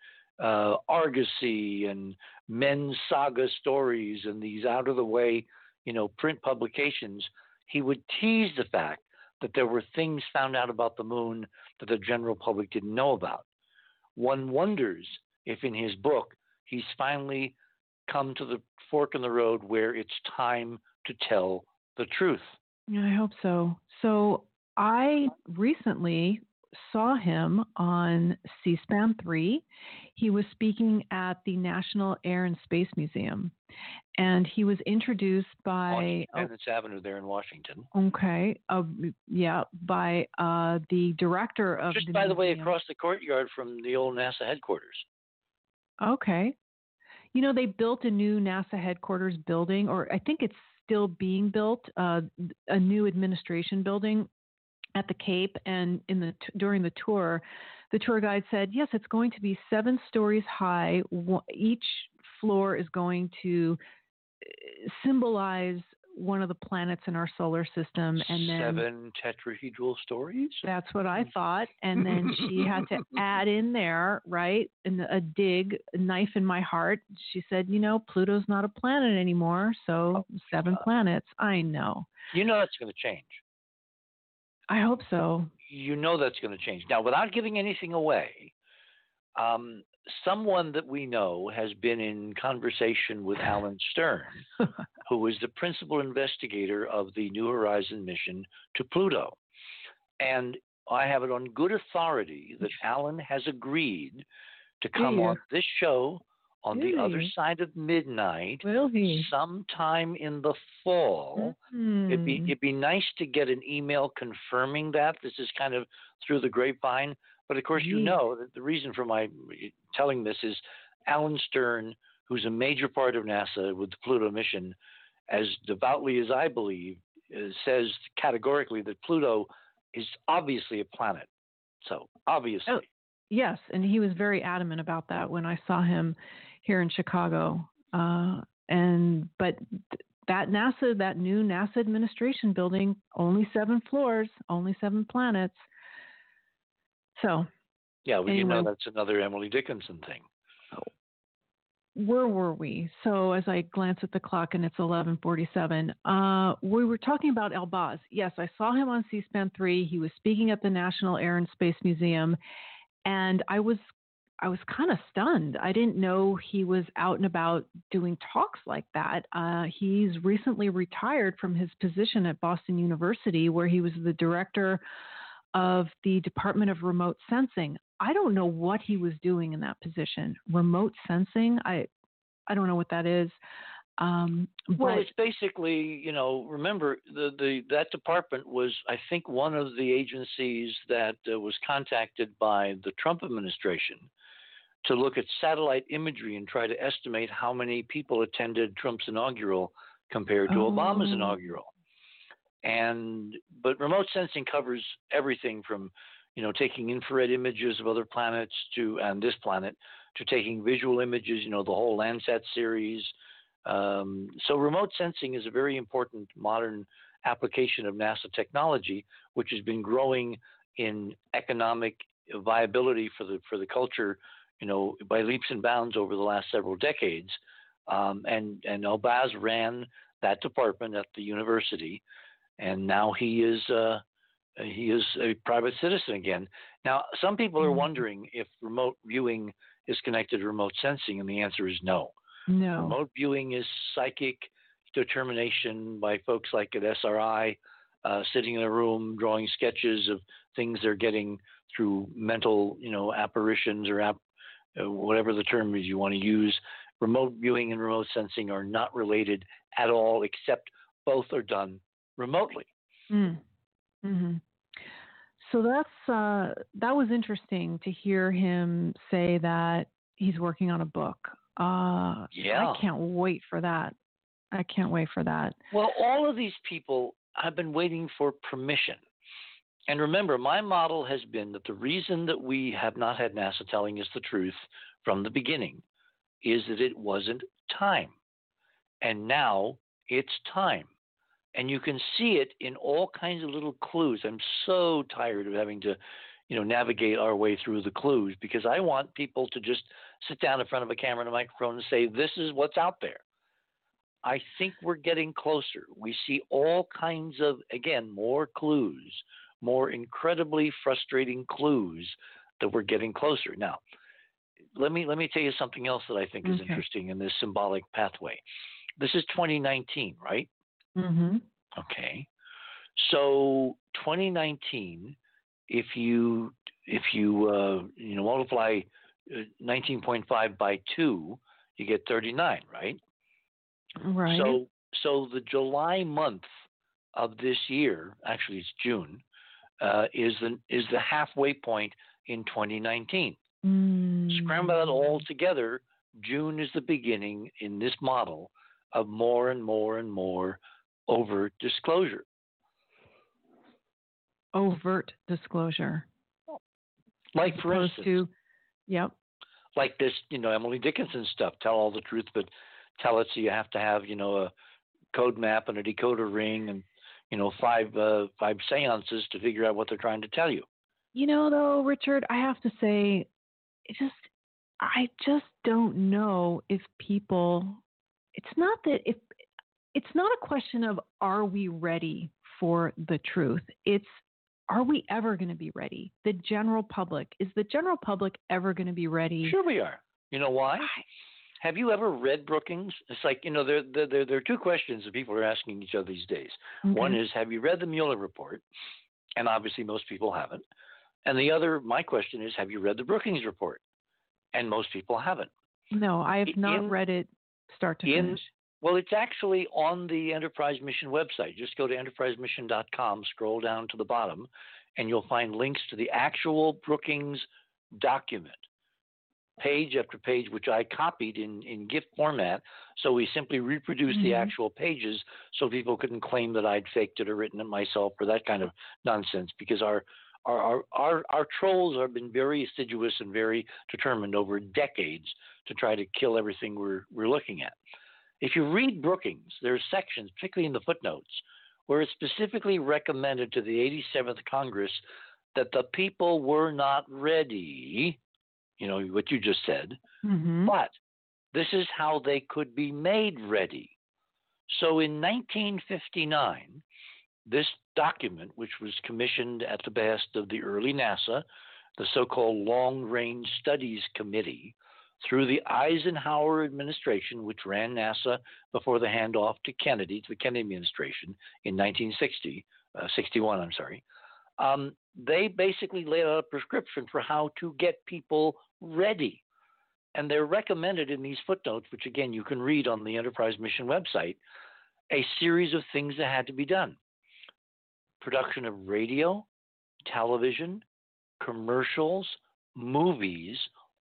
uh, Argosy and men's saga stories and these out of the way, you know, print publications, he would tease the fact that there were things found out about the moon that the general public didn't know about. One wonders if in his book he's finally come to the fork in the road where it's time to tell the truth. I hope so. So I recently saw him on C SPAN 3. He was speaking at the National Air and Space Museum. And he was introduced by Independence oh, Avenue there in Washington. Okay, uh, yeah, by uh, the director of just the by museum. the way across the courtyard from the old NASA headquarters. Okay, you know they built a new NASA headquarters building, or I think it's still being built, uh, a new administration building at the Cape, and in the during the tour, the tour guide said, "Yes, it's going to be seven stories high. Each floor is going to uh, symbolize one of the planets in our solar system and then seven tetrahedral stories? That's what i thought and then she had to add in there right in a dig a knife in my heart. She said you know pluto's not a planet anymore so oh, seven God. planets. I know. You know that's going to change I hope so. You know that's going to change. Now, without giving anything away, um, someone that we know has been in conversation with Alan Stern, who is the principal investigator of the New Horizon mission to Pluto. And I have it on good authority that Alan has agreed to come yeah. on this show on really? the other side of midnight Will he? sometime in the fall. Mm-hmm. It'd be it'd be nice to get an email confirming that. This is kind of through the grapevine. But of course, you know that the reason for my telling this is Alan Stern, who's a major part of NASA with the Pluto mission, as devoutly as I believe, uh, says categorically that Pluto is obviously a planet. So obviously. Oh, yes, and he was very adamant about that when I saw him here in Chicago. Uh, and but that NASA, that new NASA administration building, only seven floors, only seven planets. So. Yeah, well, anyway, you know that's another Emily Dickinson thing. Where were we? So as I glance at the clock and it's 11:47, uh, we were talking about Elbaz. Yes, I saw him on C-SPAN three. He was speaking at the National Air and Space Museum, and I was I was kind of stunned. I didn't know he was out and about doing talks like that. Uh, he's recently retired from his position at Boston University, where he was the director of the Department of Remote Sensing. I don't know what he was doing in that position. Remote sensing, I, I don't know what that is. Um, well, it's basically, you know, remember the, the that department was, I think, one of the agencies that uh, was contacted by the Trump administration to look at satellite imagery and try to estimate how many people attended Trump's inaugural compared to oh. Obama's inaugural. And but remote sensing covers everything from you know taking infrared images of other planets to and this planet to taking visual images. You know the whole Landsat series. Um, so remote sensing is a very important modern application of NASA technology, which has been growing in economic viability for the for the culture you know, by leaps and bounds over the last several decades. Um, and and Elbaz ran that department at the university, and now he is uh, he is a private citizen again. Now, some people are mm-hmm. wondering if remote viewing is connected to remote sensing, and the answer is no. No. Remote viewing is psychic determination by folks like at SRI, uh, sitting in a room drawing sketches of things they're getting through mental, you know, apparitions or ap- whatever the term is you want to use. Remote viewing and remote sensing are not related at all, except both are done remotely. Mm. hmm So that's uh, that was interesting to hear him say that he's working on a book. Uh, yeah, I can't wait for that. I can't wait for that. Well, all of these people have been waiting for permission. And remember, my model has been that the reason that we have not had NASA telling us the truth from the beginning is that it wasn't time. And now it's time. And you can see it in all kinds of little clues. I'm so tired of having to, you know, navigate our way through the clues because I want people to just sit down in front of a camera and a microphone and say, this is what's out there. I think we're getting closer. We see all kinds of, again, more clues, more incredibly frustrating clues that we're getting closer. Now, let me let me tell you something else that I think is interesting in this symbolic pathway. This is 2019, right? Mm-hmm. Okay. So 2019, if you if you uh, you know multiply 19.5 uh, by two, you get 39, right? Right. So so the July month of this year, actually it's June, uh, is the is the halfway point in 2019. Mm. Scramble that all together. June is the beginning in this model of more and more and more overt disclosure. Overt disclosure. Like for instance, to, yep. Like this, you know, Emily Dickinson stuff. Tell all the truth, but tell it so you have to have, you know, a code map and a decoder ring and, you know, five uh, five seances to figure out what they're trying to tell you. You know, though, Richard, I have to say, it just I just don't know if people. It's not that if it's not a question of are we ready for the truth. It's are we ever going to be ready? The general public is the general public ever going to be ready? Sure, we are. You know why? Have you ever read Brookings? It's like you know there there there, there are two questions that people are asking each other these days. Okay. One is have you read the Mueller report? And obviously most people haven't. And the other, my question is, have you read the Brookings report? And most people haven't. No, I have not in, read it start to in, finish. Well, it's actually on the Enterprise Mission website. Just go to enterprisemission.com, scroll down to the bottom, and you'll find links to the actual Brookings document, page after page, which I copied in, in GIF format. So we simply reproduced mm-hmm. the actual pages so people couldn't claim that I'd faked it or written it myself or that kind of nonsense because our our, our, our, our trolls have been very assiduous and very determined over decades to try to kill everything we're, we're looking at. If you read Brookings, there are sections, particularly in the footnotes, where it specifically recommended to the 87th Congress that the people were not ready, you know, what you just said, mm-hmm. but this is how they could be made ready. So in 1959, this document, which was commissioned at the behest of the early NASA, the so called Long Range Studies Committee, through the Eisenhower administration, which ran NASA before the handoff to Kennedy, to the Kennedy administration in 1960, uh, 61, I'm sorry, um, they basically laid out a prescription for how to get people ready. And they're recommended in these footnotes, which again you can read on the Enterprise Mission website, a series of things that had to be done production of radio, television, commercials, movies,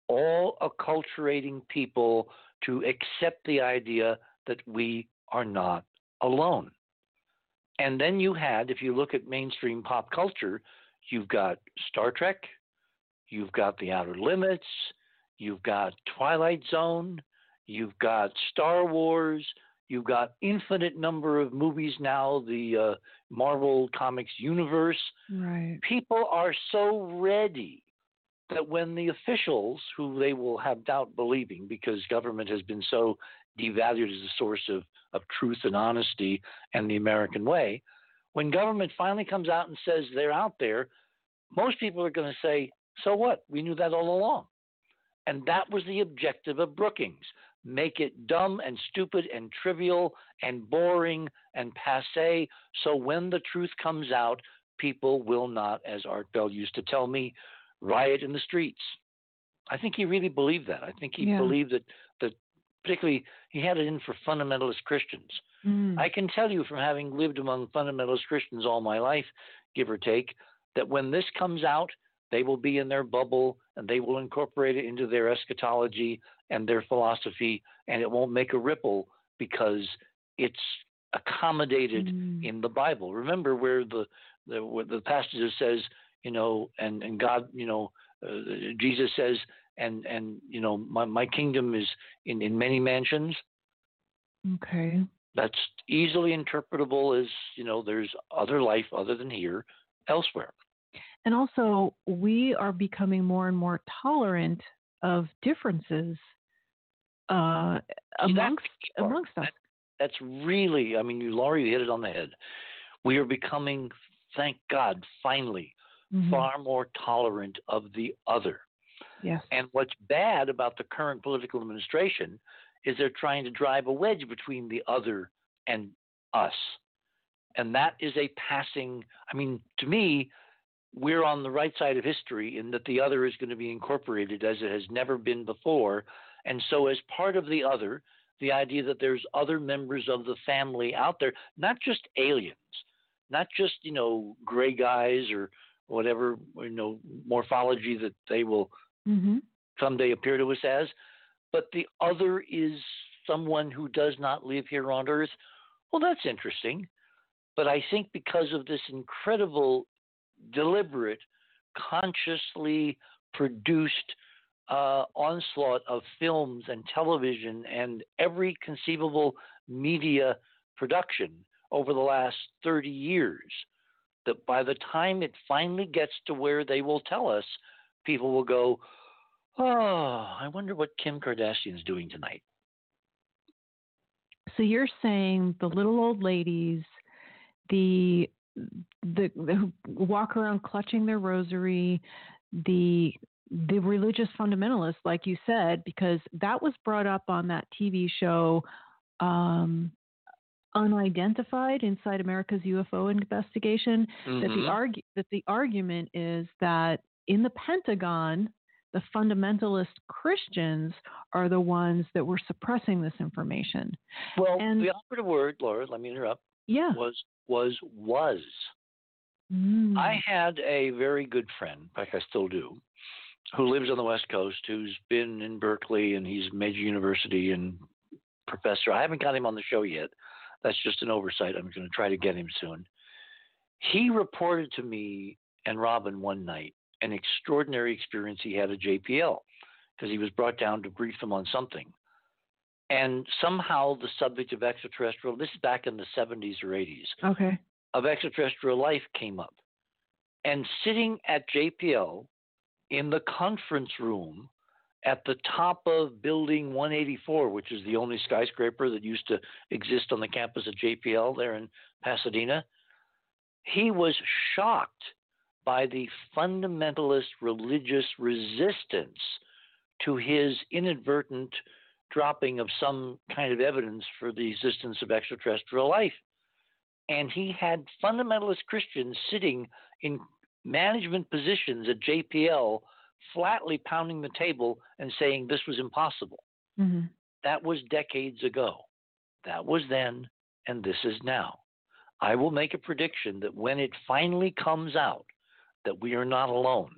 all acculturating people to accept the idea that we are not alone. And then you had, if you look at mainstream pop culture, you've got Star Trek, you've got The Outer Limits, you've got Twilight Zone, you've got Star Wars, you've got infinite number of movies now, the uh, Marvel Comics universe. Right. People are so ready that when the officials, who they will have doubt believing because government has been so devalued as a source of, of truth and honesty and the American way, when government finally comes out and says they're out there, most people are going to say, so what? We knew that all along. And that was the objective of Brookings make it dumb and stupid and trivial and boring and passe. So when the truth comes out, people will not, as Art Bell used to tell me, riot in the streets. I think he really believed that. I think he yeah. believed that that particularly he had it in for fundamentalist Christians. Mm. I can tell you from having lived among fundamentalist Christians all my life, give or take, that when this comes out, they will be in their bubble and they will incorporate it into their eschatology and their philosophy, and it won't make a ripple because it's accommodated mm. in the Bible. Remember where the the, where the passage says you know, and and God, you know, uh, Jesus says, and and you know, my my kingdom is in in many mansions. Okay. That's easily interpretable as you know, there's other life other than here, elsewhere. and also we are becoming more and more tolerant of differences uh, amongst amongst us. That, that's really, I mean, you, Laura, you hit it on the head. We are becoming, thank God, finally, mm-hmm. far more tolerant of the other. Yes. And what's bad about the current political administration is they're trying to drive a wedge between the other and us. And that is a passing, I mean, to me, we're on the right side of history in that the other is going to be incorporated as it has never been before. And so, as part of the other, the idea that there's other members of the family out there, not just aliens, not just, you know, gray guys or whatever, you know, morphology that they will mm-hmm. someday appear to us as, but the other is someone who does not live here on Earth. Well, that's interesting. But I think because of this incredible, deliberate, consciously produced uh, onslaught of films and television and every conceivable media production over the last 30 years that by the time it finally gets to where they will tell us, people will go, Oh, I wonder what Kim Kardashian's doing tonight. So you're saying the little old ladies, the the, the walk around clutching their rosary, the the religious fundamentalists, like you said, because that was brought up on that TV show, um, unidentified inside America's UFO investigation. Mm-hmm. That the mm-hmm. argu- that the argument is that in the Pentagon, the fundamentalist Christians are the ones that were suppressing this information. Well, and, the operative word, Laura, let me interrupt. Yeah. Was was was. Mm. I had a very good friend, like I still do, who lives on the West Coast, who's been in Berkeley and he's major university and professor. I haven't got him on the show yet. That's just an oversight. I'm going to try to get him soon. He reported to me and Robin one night an extraordinary experience he had at JPL because he was brought down to brief them on something. And somehow the subject of extraterrestrial, this is back in the 70s or 80s, okay. of extraterrestrial life came up. And sitting at JPL in the conference room at the top of building 184, which is the only skyscraper that used to exist on the campus of JPL there in Pasadena, he was shocked by the fundamentalist religious resistance to his inadvertent dropping of some kind of evidence for the existence of extraterrestrial life. And he had fundamentalist Christians sitting in management positions at JPL flatly pounding the table and saying this was impossible. Mm-hmm. That was decades ago. That was then, and this is now. I will make a prediction that when it finally comes out that we are not alone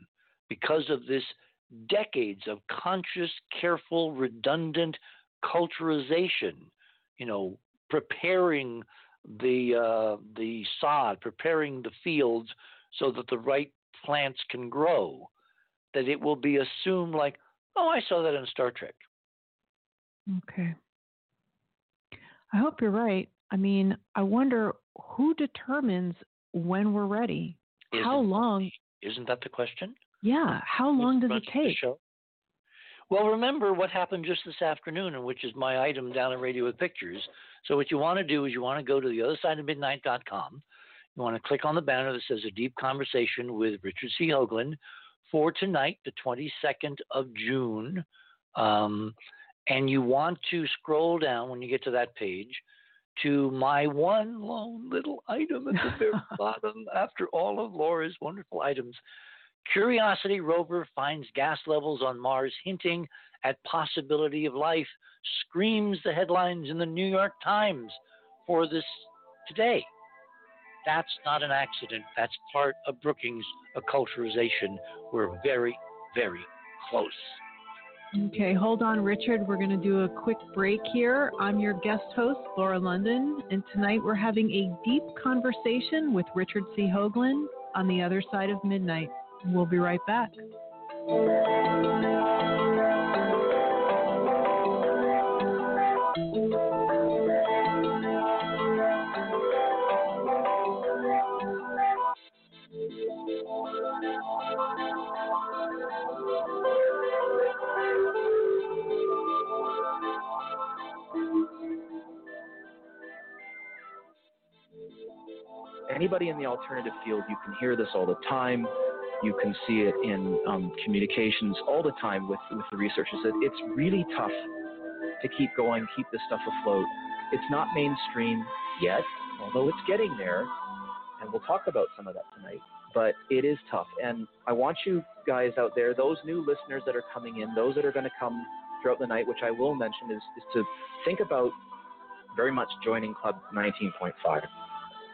because of this decades of conscious, careful, redundant culturization, you know, preparing the uh, the sod, preparing the fields so that the right plants can grow, that it will be assumed like, oh, I saw that in Star Trek. Okay. I hope you're right. I mean, I wonder who determines when we're ready. Isn't, how long? Isn't that the question? Yeah. How long does it take? Well, remember what happened just this afternoon, and which is my item down at Radio with Pictures. So what you want to do is you want to go to the other side of midnight.com. You want to click on the banner that says a deep conversation with Richard C. Hoagland for tonight, the 22nd of June. Um, and you want to scroll down when you get to that page to my one lone little item at the very bottom after all of Laura's wonderful items. Curiosity rover finds gas levels on Mars hinting at possibility of life, screams the headlines in the New York Times for this today. That's not an accident. That's part of Brookings' acculturation. We're very, very close. Okay, hold on, Richard. We're going to do a quick break here. I'm your guest host, Laura London, and tonight we're having a deep conversation with Richard C. Hoagland on the other side of midnight. We'll be right back. Anybody in the alternative field, you can hear this all the time. You can see it in um, communications all the time with, with the researchers. That it's really tough to keep going, keep this stuff afloat. It's not mainstream yet, although it's getting there, and we'll talk about some of that tonight. But it is tough, and I want you guys out there, those new listeners that are coming in, those that are going to come throughout the night, which I will mention, is, is to think about very much joining Club 19.5.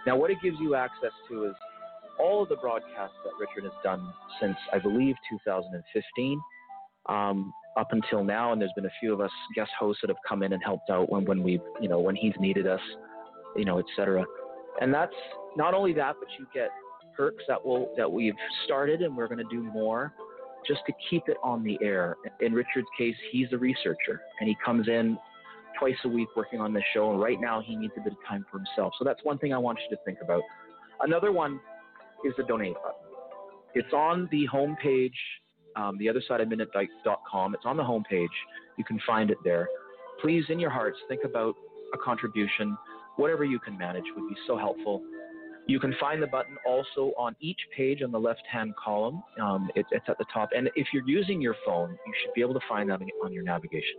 Now, what it gives you access to is all of the broadcasts that Richard has done since, I believe, 2015 um, up until now. And there's been a few of us guest hosts that have come in and helped out when, when we, you know, when he's needed us, you know, etc. And that's not only that, but you get perks that will that we've started and we're going to do more just to keep it on the air. In Richard's case, he's a researcher and he comes in twice a week working on this show. And right now, he needs a bit of time for himself. So that's one thing I want you to think about. Another one is the donate button. It's on the homepage, um, the other side of midnight.com. It's on the homepage. You can find it there. Please, in your hearts, think about a contribution. Whatever you can manage would be so helpful. You can find the button also on each page on the left hand column. Um, it, it's at the top. And if you're using your phone, you should be able to find that on your navigation.